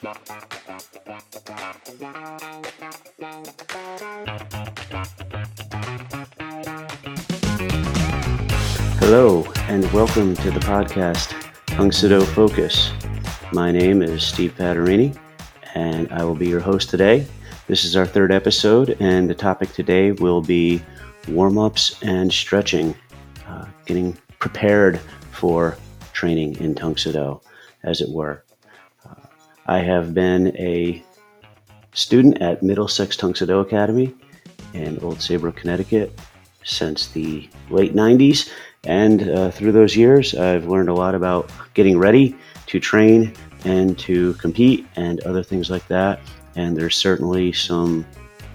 Hello, and welcome to the podcast Tang Soo Do Focus. My name is Steve Paterini, and I will be your host today. This is our third episode, and the topic today will be warm ups and stretching, uh, getting prepared for training in Tang Soo Do, as it were. I have been a student at Middlesex Tang Academy in Old Saybrook, Connecticut since the late 90s. And uh, through those years, I've learned a lot about getting ready to train and to compete and other things like that. And there's certainly some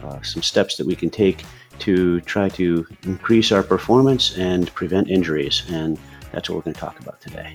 uh, some steps that we can take to try to increase our performance and prevent injuries. And that's what we're going to talk about today.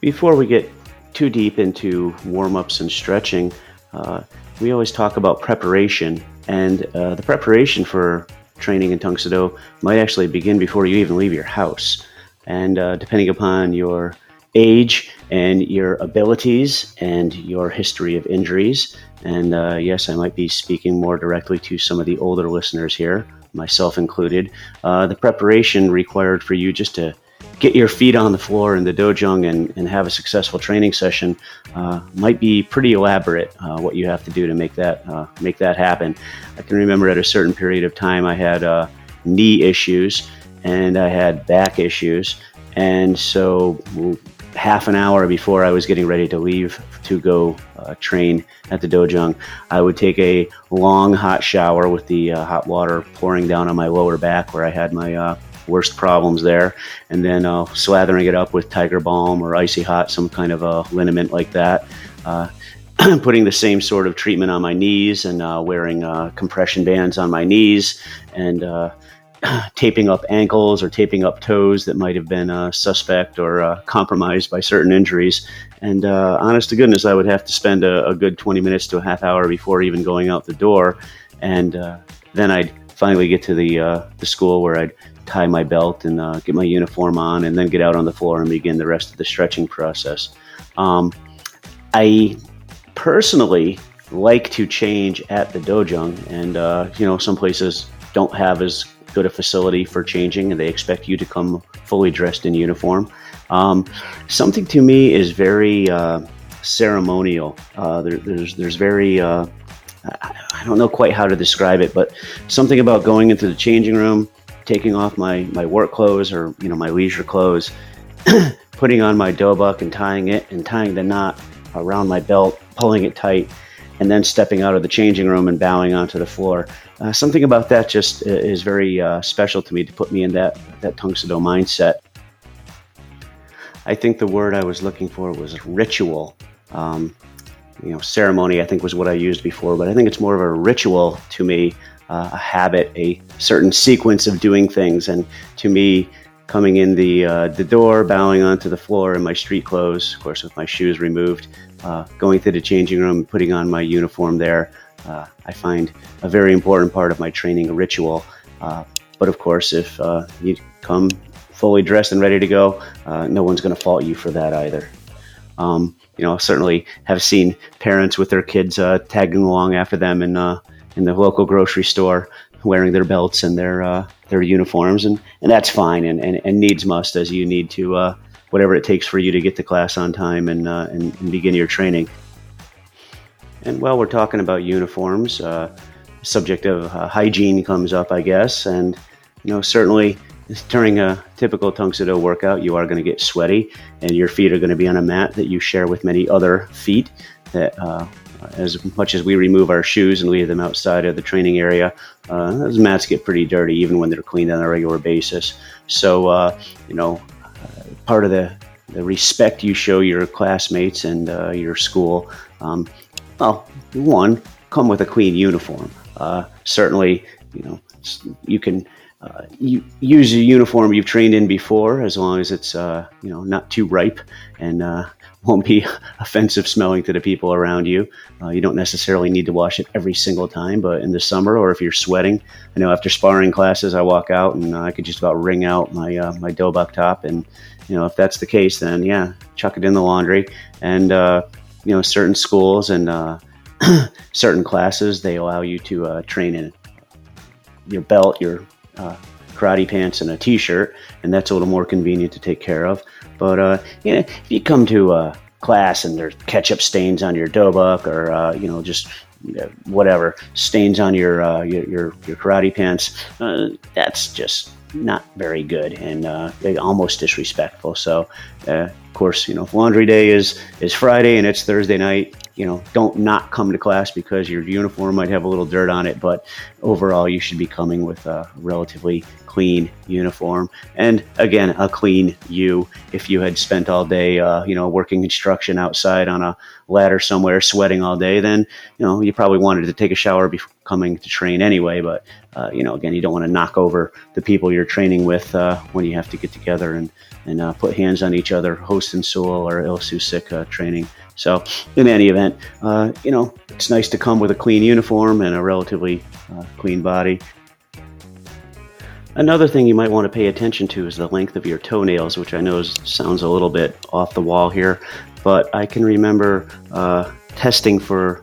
Before we get too deep into warm ups and stretching, uh, we always talk about preparation. And uh, the preparation for training in Tang Soo Do might actually begin before you even leave your house. And uh, depending upon your age and your abilities and your history of injuries, and uh, yes, I might be speaking more directly to some of the older listeners here, myself included, uh, the preparation required for you just to get your feet on the floor in the dojang and, and have a successful training session uh, might be pretty elaborate. Uh, what you have to do to make that uh, make that happen. I can remember at a certain period of time I had uh, knee issues and I had back issues, and so half an hour before I was getting ready to leave to go uh, train at the dojang, I would take a long hot shower with the uh, hot water pouring down on my lower back where I had my worst problems there. And then uh, slathering it up with Tiger Balm or Icy Hot, some kind of a liniment like that. Uh, putting the same sort of treatment on my knees and uh, wearing uh, compression bands on my knees and uh, taping up ankles or taping up toes that might have been uh, suspect or compromised by certain injuries. And honest to goodness, I would have to spend a, a, good 20 minutes to a half hour before even going out the door. And then I'd finally get to the, the school where I'd tie my belt and uh, get my uniform on, and then get out on the floor and begin the rest of the stretching process. Um, I personally like to change at the dojang, and uh, you know some places don't have as good a facility for changing, and they expect you to come fully dressed in uniform. Um, something to me is very uh, ceremonial. Uh, there, there's there's very uh, I don't know quite how to describe it, but something about going into the changing room, taking off my, my work clothes or you know my leisure clothes, putting on my dobuk and tying it and tying the knot around my belt, pulling it tight, and then stepping out of the changing room and bowing onto the floor. Uh, something about that just uh, is very uh, special to me to put me in that that Tang Do mindset. I think the word I was looking for was ritual. Um, you know, ceremony. I think was what I used before, but I think it's more of a ritual to me uh, a habit, a certain sequence of doing things. And to me, coming in the uh, the door, bowing onto the floor in my street clothes, of course with my shoes removed, uh, going to the changing room, putting on my uniform there, uh, I find a very important part of my training a ritual. Uh, but of course, if uh, you come fully dressed and ready to go, no one's going to fault you for that either. Um, you know, certainly have seen parents with their kids tagging along after them and in the local grocery store wearing their belts and their uh, their uniforms, and, and that's fine and, and, and needs must as you need to uh, whatever it takes for you to get to class on time and, uh, and, and, begin your training. And while we're talking about uniforms, uh, subject of uh, hygiene comes up, I guess, and you know certainly during a typical Tang workout, you are going to get sweaty, and your feet are going to be on a mat that you share with many other feet that uh, as much as we remove our shoes and leave them outside of the training area, uh, those mats get pretty dirty even when they're cleaned on a regular basis. So, uh, you know, uh, part of the, the respect you show your classmates and uh, your school, um, well, one, come with a clean uniform. Uh, certainly, you know, you can. Uh, you use a uniform you've trained in before, as long as it's uh, you know not too ripe and uh, won't be offensive smelling to the people around you. Uh, you don't necessarily need to wash it every single time, but in the summer or if you're sweating, I know after sparring classes, I walk out and I could just about wring out my uh, my dobuk top, and you know if that's the case, then yeah, chuck it in the laundry and uh, you know, certain schools and certain classes, they allow you to train in your belt, your uh, karate pants, and a t-shirt, and that's a little more convenient to take care of. But uh, you know, if you come to a class and there's ketchup stains on your dobuk, or uh, you know, just whatever stains on your uh, your, your, your karate pants, uh, that's just not very good and uh, almost disrespectful. So, uh, course, you know, if laundry day is is Friday and it's Thursday night, you know, don't not come to class because your uniform might have a little dirt on it. But overall, you should be coming with a relatively clean uniform. And again, a clean you. If you had spent all day, uh, you know, working construction outside on a ladder somewhere, sweating all day, then, you know, you probably wanted to take a shower before coming to train anyway. But, uh, you know, again, you don't want to knock over the people you're training with uh, when you have to get together and, and uh, put hands on each other, Ho Sin Sul or Ilsusik uh, training. So, in any event, uh, you know, it's nice to come with a clean uniform and a relatively uh, clean body. Another thing you might want to pay attention to is the length of your toenails, which I know is, sounds a little bit off the wall here, but I can remember testing for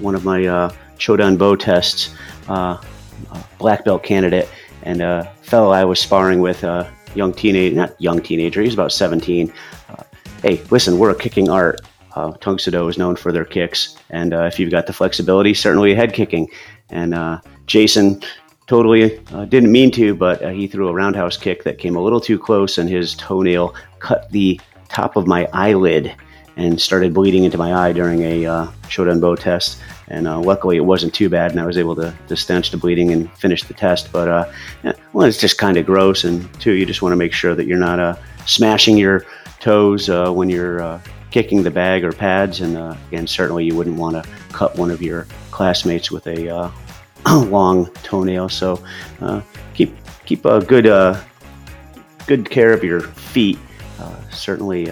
one of my Chodan Bo tests, uh, black belt candidate, and a fellow I was sparring with, a young teenage, not young teenager, he's about 17. Uh, hey, listen, we're a kicking art uh, Tang Soo is known for their kicks, and uh, if you've got the flexibility, certainly head kicking. And uh, Jason totally uh, didn't mean to, but uh, he threw a roundhouse kick that came a little too close, and his toenail cut the top of my eyelid and started bleeding into my eye during a uh, Chodan Bo test. And uh, luckily, it wasn't too bad, and I was able to, to stanch the bleeding and finish the test. But uh, yeah, well, it's just kind of gross, and two, you just want to make sure that you're not uh, smashing your toes uh, when you're uh, kicking the bag or pads. And again, certainly you wouldn't want to cut one of your classmates with a long toenail. So keep keep a good good care of your feet. Certainly,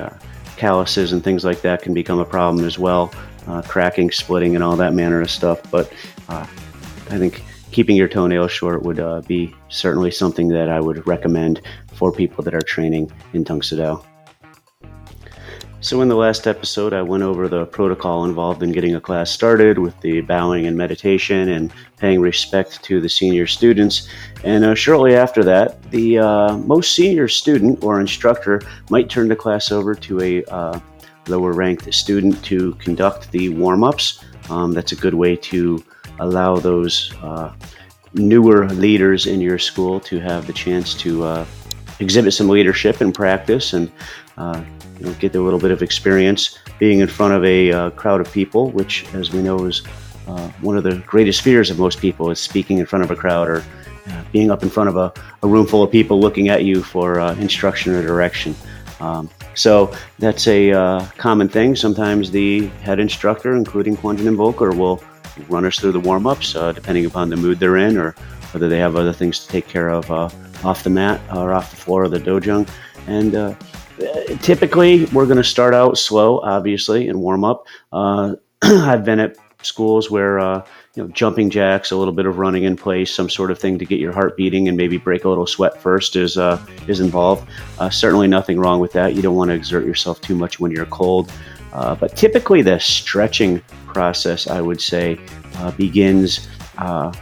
calluses and things like that can become a problem as well. Uh, cracking, splitting, and all that manner of stuff. But uh, I think keeping your toenails short would uh, be certainly something that I would recommend for people that are training in Tang Soo Do. So, in the last episode, I went over the protocol involved in getting a class started with the bowing and meditation and paying respect to the senior students. And uh, shortly after that, the uh, most senior student or instructor might turn the class over to a uh, lower ranked student to conduct the warm ups. Um, that's a good way to allow those uh, newer leaders in your school to have the chance to uh, exhibit some leadership and practice and you know, get a little bit of experience being in front of a uh, crowd of people, which, as we know, is uh, one of the greatest fears of most people is speaking in front of a crowd or uh, being up in front of a, a, room full of people looking at you for uh, instruction or direction. Um, so that's a uh, common thing. Sometimes the head instructor, including Kwanjangnim Volker, will run us through the warm-ups, uh, depending upon the mood they're in or whether they have other things to take care of off the mat or off the floor of the dojang. And typically we're going to start out slow, obviously, and warm up. Uh, I've been at schools where uh, you know jumping jacks, a little bit of running in place, some sort of thing to get your heart beating and maybe break a little sweat first is uh, is involved. Uh, certainly nothing wrong with that. You don't want to exert yourself too much when you're cold. Uh, but typically, the stretching process, I would say, uh, begins, uh,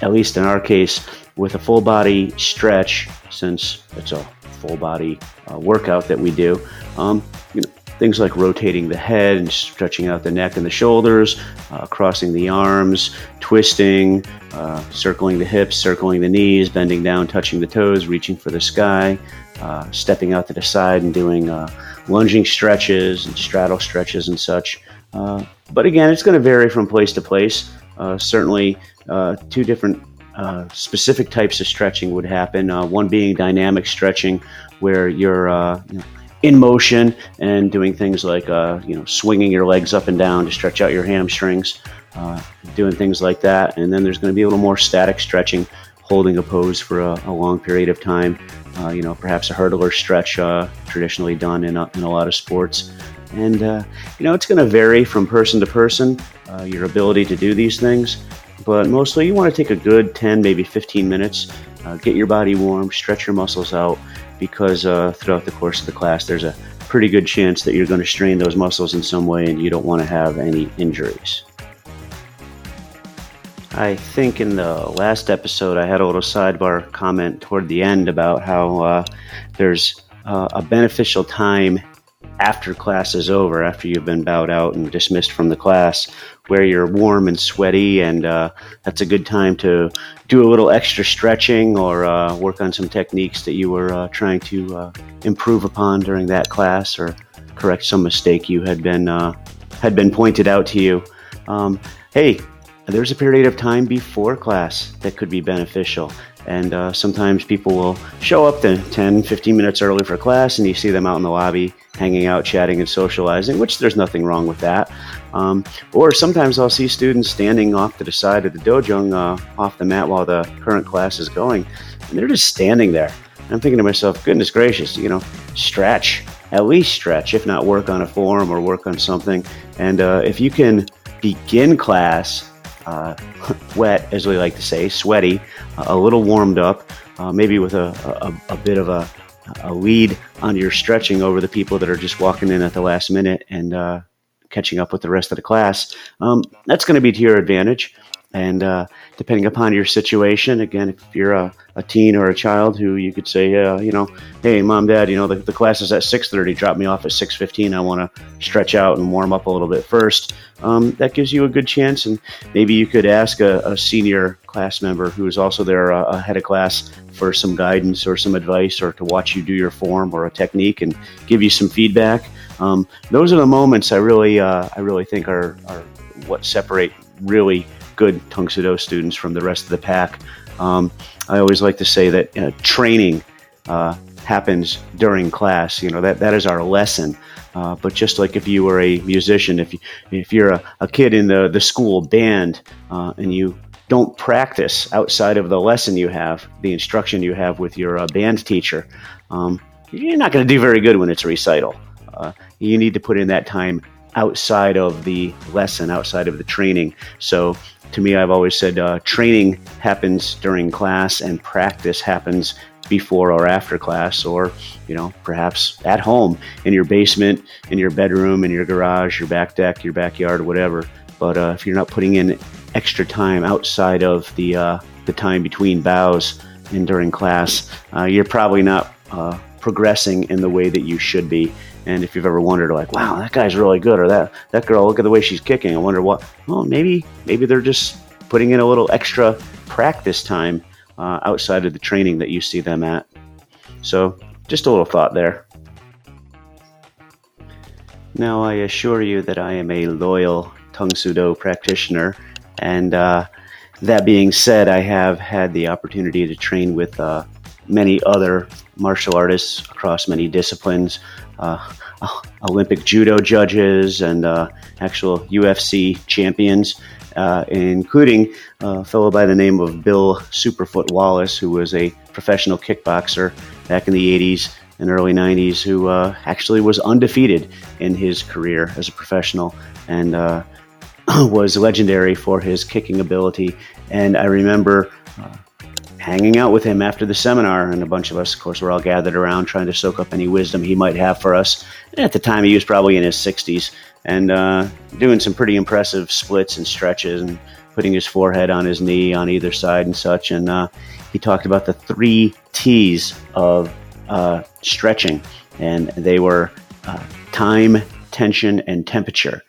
at least in our case, with a full body stretch, since it's a full body uh, workout that we do. Um, you know, things like rotating the head and stretching out the neck and the shoulders, uh, crossing the arms, twisting, uh, circling the hips, circling the knees, bending down, touching the toes, reaching for the sky, uh, stepping out to the side and doing uh, lunging stretches and straddle stretches and such. Uh, but again, it's going to vary from place to place. certainly, two different uh, specific types of stretching would happen. Uh, one being dynamic stretching, where you're uh, you know, in motion and doing things like uh, you know swinging your legs up and down to stretch out your hamstrings, uh, doing things like that. And then there's going to be a little more static stretching, holding a pose for a, a long period of time. you know, perhaps a hurdler stretch, traditionally done in a, in a lot of sports. And you know, it's going to vary from person to person. your ability to do these things but mostly you want to take a good 10, maybe 15 minutes, uh, get your body warm, stretch your muscles out, because uh, throughout the course of the class, there's a pretty good chance that you're going to strain those muscles in some way and you don't want to have any injuries. I think in the last episode I had a little sidebar comment toward the end about how uh, there's uh, a beneficial time after class is over, after you've been bowed out and dismissed from the class, where you're warm and sweaty, and uh, that's a good time to do a little extra stretching or uh, work on some techniques that you were uh, trying to uh, improve upon during that class, or correct some mistake you had been uh, had been pointed out to you. Um, hey, there's a period of time before class that could be beneficial. And uh, sometimes people will show up to 10, 15 minutes early for class, and you see them out in the lobby hanging out, chatting, and socializing, which there's nothing wrong with that. Um, or sometimes I'll see students standing off to the side of the dojo, uh, off the mat while the current class is going, and they're just standing there. I'm thinking to myself, goodness gracious, you know, stretch, at least stretch, if not work on a form or work on something. And uh, if you can begin class uh, wet, as we like to say, sweaty, a little warmed up, uh, maybe with a, a, a, bit of a, a lead on your stretching over the people that are just walking in at the last minute and uh, catching up with the rest of the class. Um, that's going to be to your advantage. And uh, depending upon your situation, again, if you're a, a teen or a child who you could say, uh, you know, hey, mom, dad, you know, the, the class is at 6.30, drop me off at 6.15. I want to stretch out and warm up a little bit first. Um, that gives you a good chance. And maybe you could ask a, a senior class member who is also there uh, ahead of class for some guidance or some advice or to watch you do your form or a technique and give you some feedback. Um, those are the moments I really, uh, I really think are, are what separate really good Tang Soo Do students from the rest of the pack. Um, I always like to say that uh, training uh, happens during class. You know that that is our lesson. Uh, but just like if you were a musician, if you, if you're a, a kid in the the school band uh, and you don't practice outside of the lesson you have, the instruction you have with your uh, band teacher, um, you're not going to do very good when it's a recital. Uh, you need to put in that time outside of the lesson, outside of the training. So to me, I've always said uh, training happens during class and practice happens before or after class, or you know, perhaps at home in your basement, in your bedroom, in your garage, your back deck, your backyard, whatever. But uh, if you're not putting in extra time outside of the uh, the time between bows and during class, uh, you're probably not uh, progressing in the way that you should be. And if you've ever wondered, like, wow, that guy's really good, or that that girl, look at the way she's kicking. I wonder what. Well, maybe maybe they're just putting in a little extra practice time uh, outside of the training that you see them at. So, just a little thought there. Now, I assure you that I am a loyal Tang Soo Do practitioner, and uh, that being said, I have had the opportunity to train with uh, many other martial artists across many disciplines, uh, Olympic judo judges, and uh, actual UFC champions, uh, including a fellow by the name of Bill Superfoot Wallace, who was a professional kickboxer back in the 80s and early 90s, who uh, actually was undefeated in his career as a professional and uh, was legendary for his kicking ability. And I remember uh, hanging out with him after the seminar, and a bunch of us, of course, were all gathered around trying to soak up any wisdom he might have for us. And at the time, he was probably in his 60s and uh, doing some pretty impressive splits and stretches and putting his forehead on his knee on either side and such. And uh, he talked about the three T's of uh, stretching, and they were uh, time, tension, and temperature.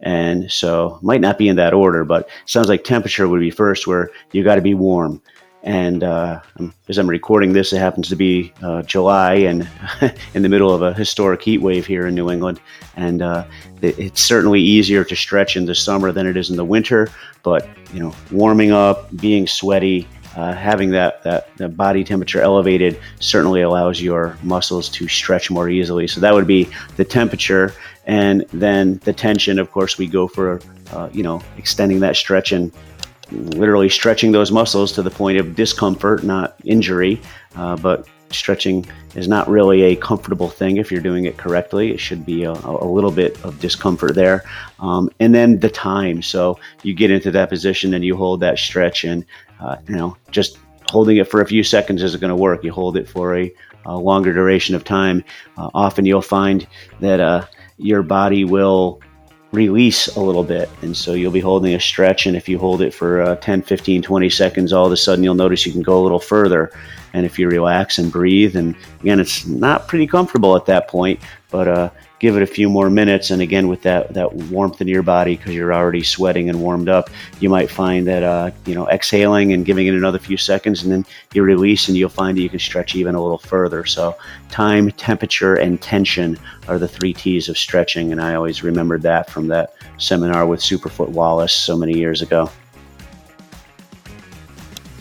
And so, might not be in that order, but sounds like temperature would be first, where you got to be warm and uh, as I'm recording this, it happens to be uh, July and in the middle of a historic heat wave here in New England. And uh, it, it's certainly easier to stretch in the summer than it is in the winter. But you know, warming up, being sweaty, uh, having that, that, that body temperature elevated certainly allows your muscles to stretch more easily. So that would be the temperature, and then the tension. Of course, we go for uh, you know extending that stretch and literally stretching those muscles to the point of discomfort, not injury. Uh, but stretching is not really a comfortable thing if you're doing it correctly. It should be a, a little bit of discomfort there. Um, and then the time. So you get into that position and you hold that stretch, and uh, you know, just holding it for a few seconds isn't going to work. You hold it for a a longer duration of time, uh, often you'll find that uh, your body will release a little bit. And so you'll be holding a stretch. And if you hold it for uh, 10, 15, 20 seconds, all of a sudden you'll notice you can go a little further. And if you relax and breathe, and again, it's not pretty comfortable at that point, but uh, give it a few more minutes. And again, with that, that warmth in your body, because you're already sweating and warmed up, you might find that, uh, you know, exhaling and giving it another few seconds, and then you release and you'll find that you can stretch even a little further. So, time, temperature, and tension are the three T's of stretching. And I always remembered that from that seminar with Superfoot Wallace so many years ago.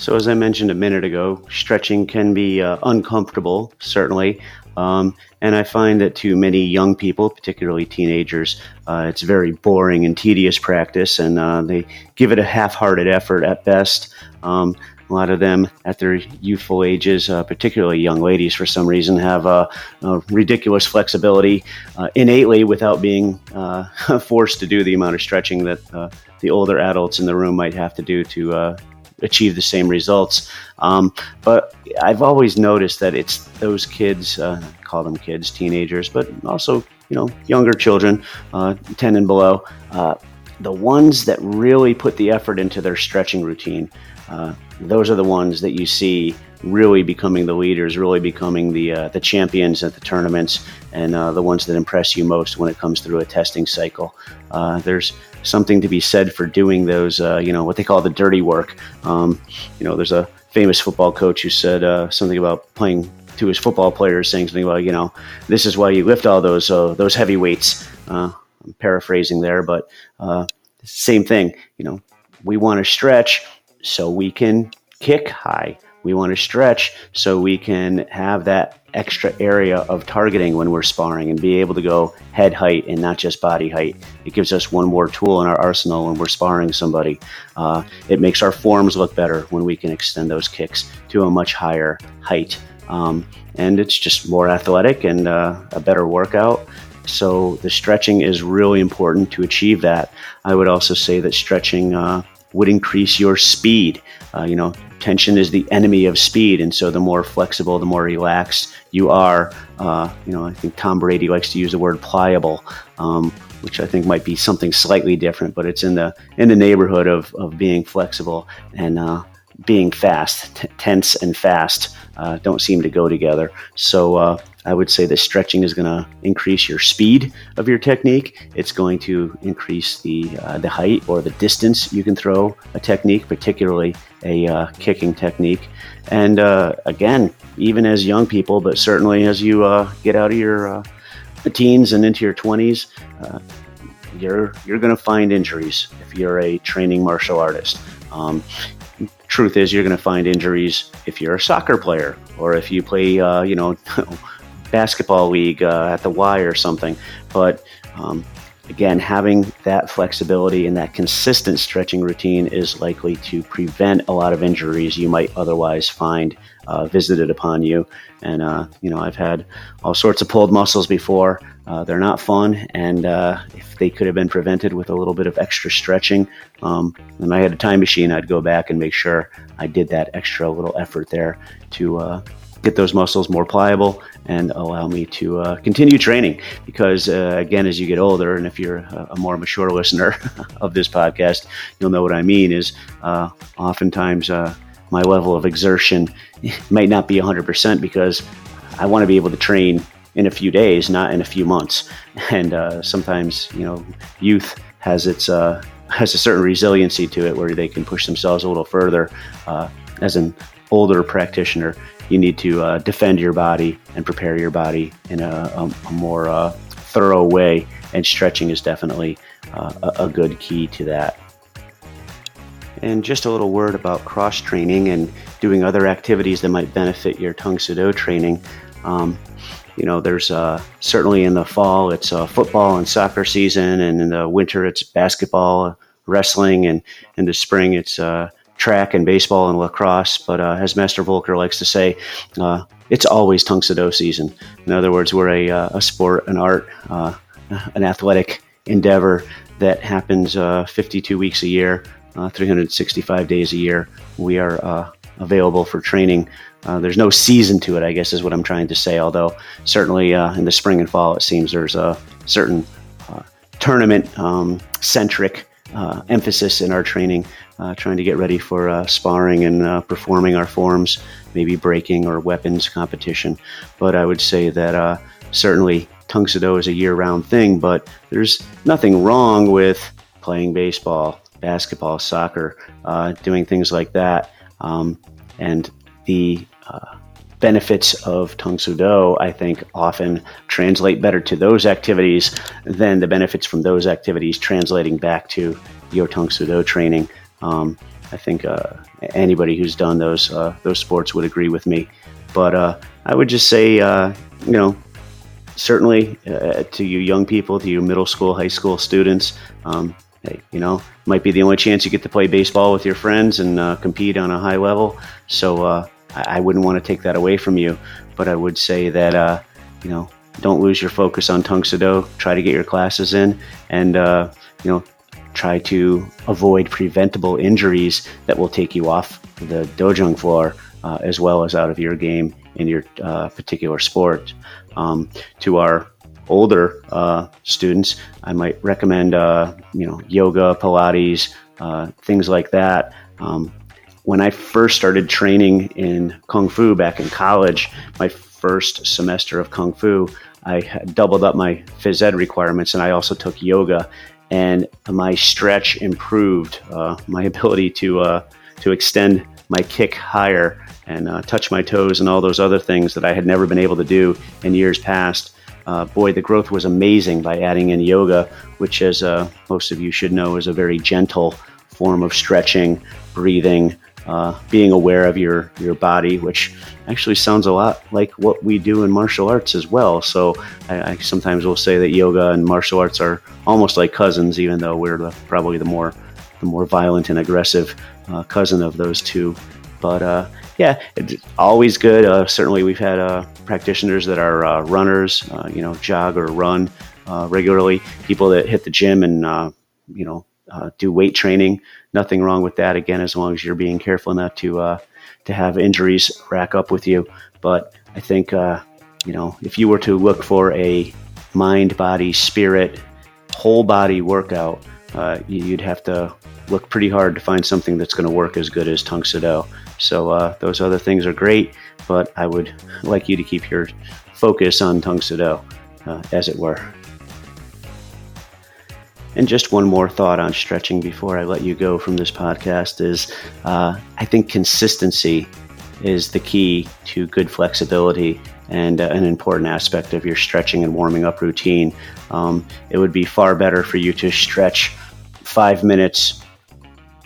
So, as I mentioned a minute ago, stretching can be uh, uncomfortable, certainly. Um, and I find that to many young people, particularly teenagers, uh, it's very boring and tedious practice, and uh, they give it a half hearted effort at best. Um, a lot of them at their youthful ages, uh, particularly young ladies for some reason, have a ridiculous flexibility uh, innately without being uh, forced to do the amount of stretching that uh, the older adults in the room might have to do to achieve the same results. Um, but I've always noticed that it's those kids, uh, call them kids, teenagers, but also you know younger children, uh, ten and below, uh, the ones that really put the effort into their stretching routine. Uh, those are the ones that you see really becoming the leaders, really becoming the uh, the champions at the tournaments, and uh, the ones that impress you most when it comes through a testing cycle. Uh, there's something to be said for doing those, uh, you know, what they call the dirty work. Um, you know, there's a famous football coach who said uh, something about playing to his football players, saying something about, you know, this is why you lift all those uh, those heavy weights. I'm paraphrasing there, but same thing. You know, we want to stretch so we can kick high we want to stretch so we can have that extra area of targeting when we're sparring and be able to go head height and not just body height. It gives us one more tool in our arsenal when we're sparring somebody. Uh, it makes our forms look better when we can extend those kicks to a much higher height. Um, and it's just more athletic and uh, a better workout. So the stretching is really important to achieve that. I would also say that stretching uh, would increase your speed. Uh, you know, tension is the enemy of speed, and so the more flexible, the more relaxed you are. Uh, you know, I think Tom Brady likes to use the word pliable, um, which I think might be something slightly different, but it's in the in the neighborhood of of being flexible and uh, being fast. T- tense and fast uh, don't seem to go together. So uh, I would say that stretching is going to increase your speed of your technique. It's going to increase the uh, the height or the distance you can throw a technique, particularly a uh, kicking technique. And uh, again, even as young people, but certainly as you uh, get out of your teens and into your 20s, you're you're going to find injuries if you're a training martial artist. Um, truth is, you're going to find injuries if you're a soccer player or if you play, uh, you know, basketball league uh, at the Y or something. But um, again, having that flexibility and that consistent stretching routine is likely to prevent a lot of injuries you might otherwise find uh, visited upon you. And, uh, you know, I've had all sorts of pulled muscles before. Uh, they're not fun. And uh, if they could have been prevented with a little bit of extra stretching, um, and I had a time machine, I'd go back and make sure I did that extra little effort there to uh, get those muscles more pliable and allow me to uh, continue training. Because uh, again, as you get older, and if you're a, more mature listener of this podcast, you'll know what I mean. Is uh, oftentimes uh, my level of exertion might not be 100% because I want to be able to train in a few days, not in a few months. And uh, sometimes, you know, youth has its uh, has a certain resiliency to it where they can push themselves a little further. Uh, as an older practitioner, you need to uh, defend your body and prepare your body in a, a, a more uh, thorough way. And stretching is definitely uh, a, a good key to that. And just a little word about cross training and doing other activities that might benefit your Soo Do training. Um, you know, there's uh, certainly in the fall it's uh, football and soccer season, and in the winter it's basketball, wrestling, and in the spring it's uh, track and baseball and lacrosse. But uh, as Master Volker likes to say, uh, it's always Tang Soo season. In other words, we're a, uh, a sport, an art, an athletic endeavor that happens 52 weeks a year uh, 365 days a year. We are uh, available for training. Uh, there's no season to it, I guess, is what I'm trying to say. Although certainly uh, in the spring and fall, it seems there's a certain uh, tournament um, centric uh, emphasis in our training, uh, trying to get ready for uh, sparring and uh, performing our forms, maybe breaking or weapons competition. But I would say that uh, certainly Tang Soo Do is a year round thing, but there's nothing wrong with playing baseball, basketball, soccer, uh, doing things like that. Um, and the benefits of Tang Soo Do, I think, often translate better to those activities than the benefits from those activities translating back to your Tang Soo Do training. Um, I think uh, anybody who's done those uh, those sports would agree with me. But uh, I would just say, uh, you know, certainly uh, to you young people, to you middle school, high school students, um, hey, you know, might be the only chance you get to play baseball with your friends and uh, compete on a high level. So I, wouldn't want to take that away from you, but I would say that uh, you know don't lose your focus on Tang Soo Do. Try to get your classes in, and uh, you know try to avoid preventable injuries that will take you off the dojang floor uh, as well as out of your game in your uh, particular sport. Um, to our older uh, students, I might recommend uh, you know yoga, Pilates, uh, things like that. Um, when I first started training in Kung Fu back in college, my first semester of Kung Fu, I doubled up my phys ed requirements and I also took yoga. And my stretch improved, uh, my ability to, uh, to extend my kick higher and uh, touch my toes and all those other things that I had never been able to do in years past. Uh, boy, the growth was amazing by adding in yoga, which, as uh, most of you should know, is a very gentle form of stretching, breathing, uh, being aware of your your body, which actually sounds a lot like what we do in martial arts as well. So I, I sometimes will say that yoga and martial arts are almost like cousins, even though we're the, probably the more the more violent and aggressive uh, cousin of those two. But uh, yeah, it's always good. Uh, certainly, we've had uh, practitioners that are uh, runners, you know, jog or run regularly. People that hit the gym and you know do weight training nothing wrong with that. Again, as long as you're being careful not to uh, to have injuries rack up with you. But I think uh, you know if you were to look for a mind, body, spirit, whole body workout, uh, you'd have to look pretty hard to find something that's going to work as good as Tang Soo Do. So uh, those other things are great, but I would like you to keep your focus on Tang Soo Do, uh, as it were. And just one more thought on stretching before I let you go from this podcast is uh, I think consistency is the key to good flexibility and uh, an important aspect of your stretching and warming up routine. Um, it would be far better for you to stretch five minutes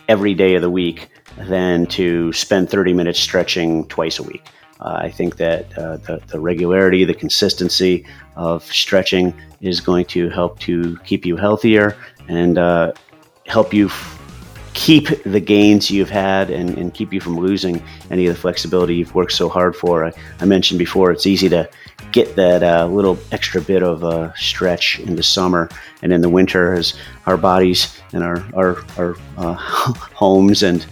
every day of the week than to spend 30 minutes stretching twice a week. Uh, I think that uh, the, the, regularity, the consistency of stretching is going to help to keep you healthier and uh, help you f- keep the gains you've had and, and, keep you from losing any of the flexibility you've worked so hard for. I, I mentioned before it's easy to get that uh, little extra bit of uh, stretch in the summer and in the winter as our bodies and our, our, our uh, homes and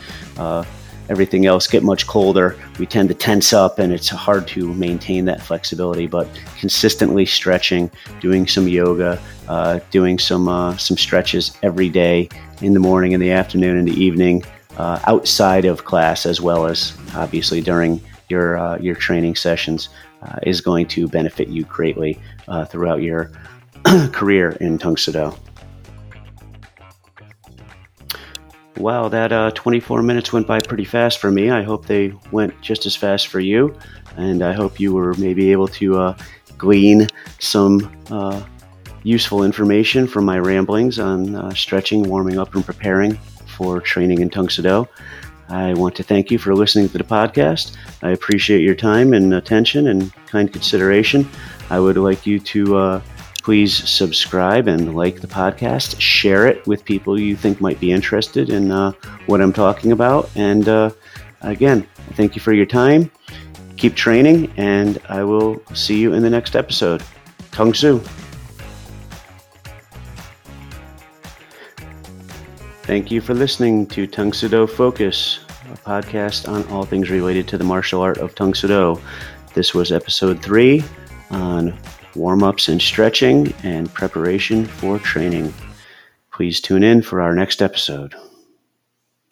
everything else get much colder, we tend to tense up and it's hard to maintain that flexibility. But consistently stretching, doing some yoga, uh, doing some uh, some stretches every day in the morning, in the afternoon, in the evening, uh, outside of class, as well as obviously during your uh, your training sessions, uh, is going to benefit you greatly uh, throughout your career in Tang Soo Do. Wow, that uh, 24 minutes went by pretty fast for me. I hope they went just as fast for you. And I hope you were maybe able to uh, glean some uh, useful information from my ramblings on uh, stretching, warming up, and preparing for training in Soo I want to thank you for listening to the podcast. I appreciate your time and attention and kind consideration. I would like you to uh, please subscribe and like the podcast. Share it with people you think might be interested in uh, what I'm talking about. And uh, again, thank you for your time. Keep training, and I will see you in the next episode. Kung Soo. Thank you for listening to Tang Soo Do Focus, a podcast on all things related to the martial art of Tang Soo Do. This was episode three on warm ups and stretching and preparation for training. Please tune in for our next episode.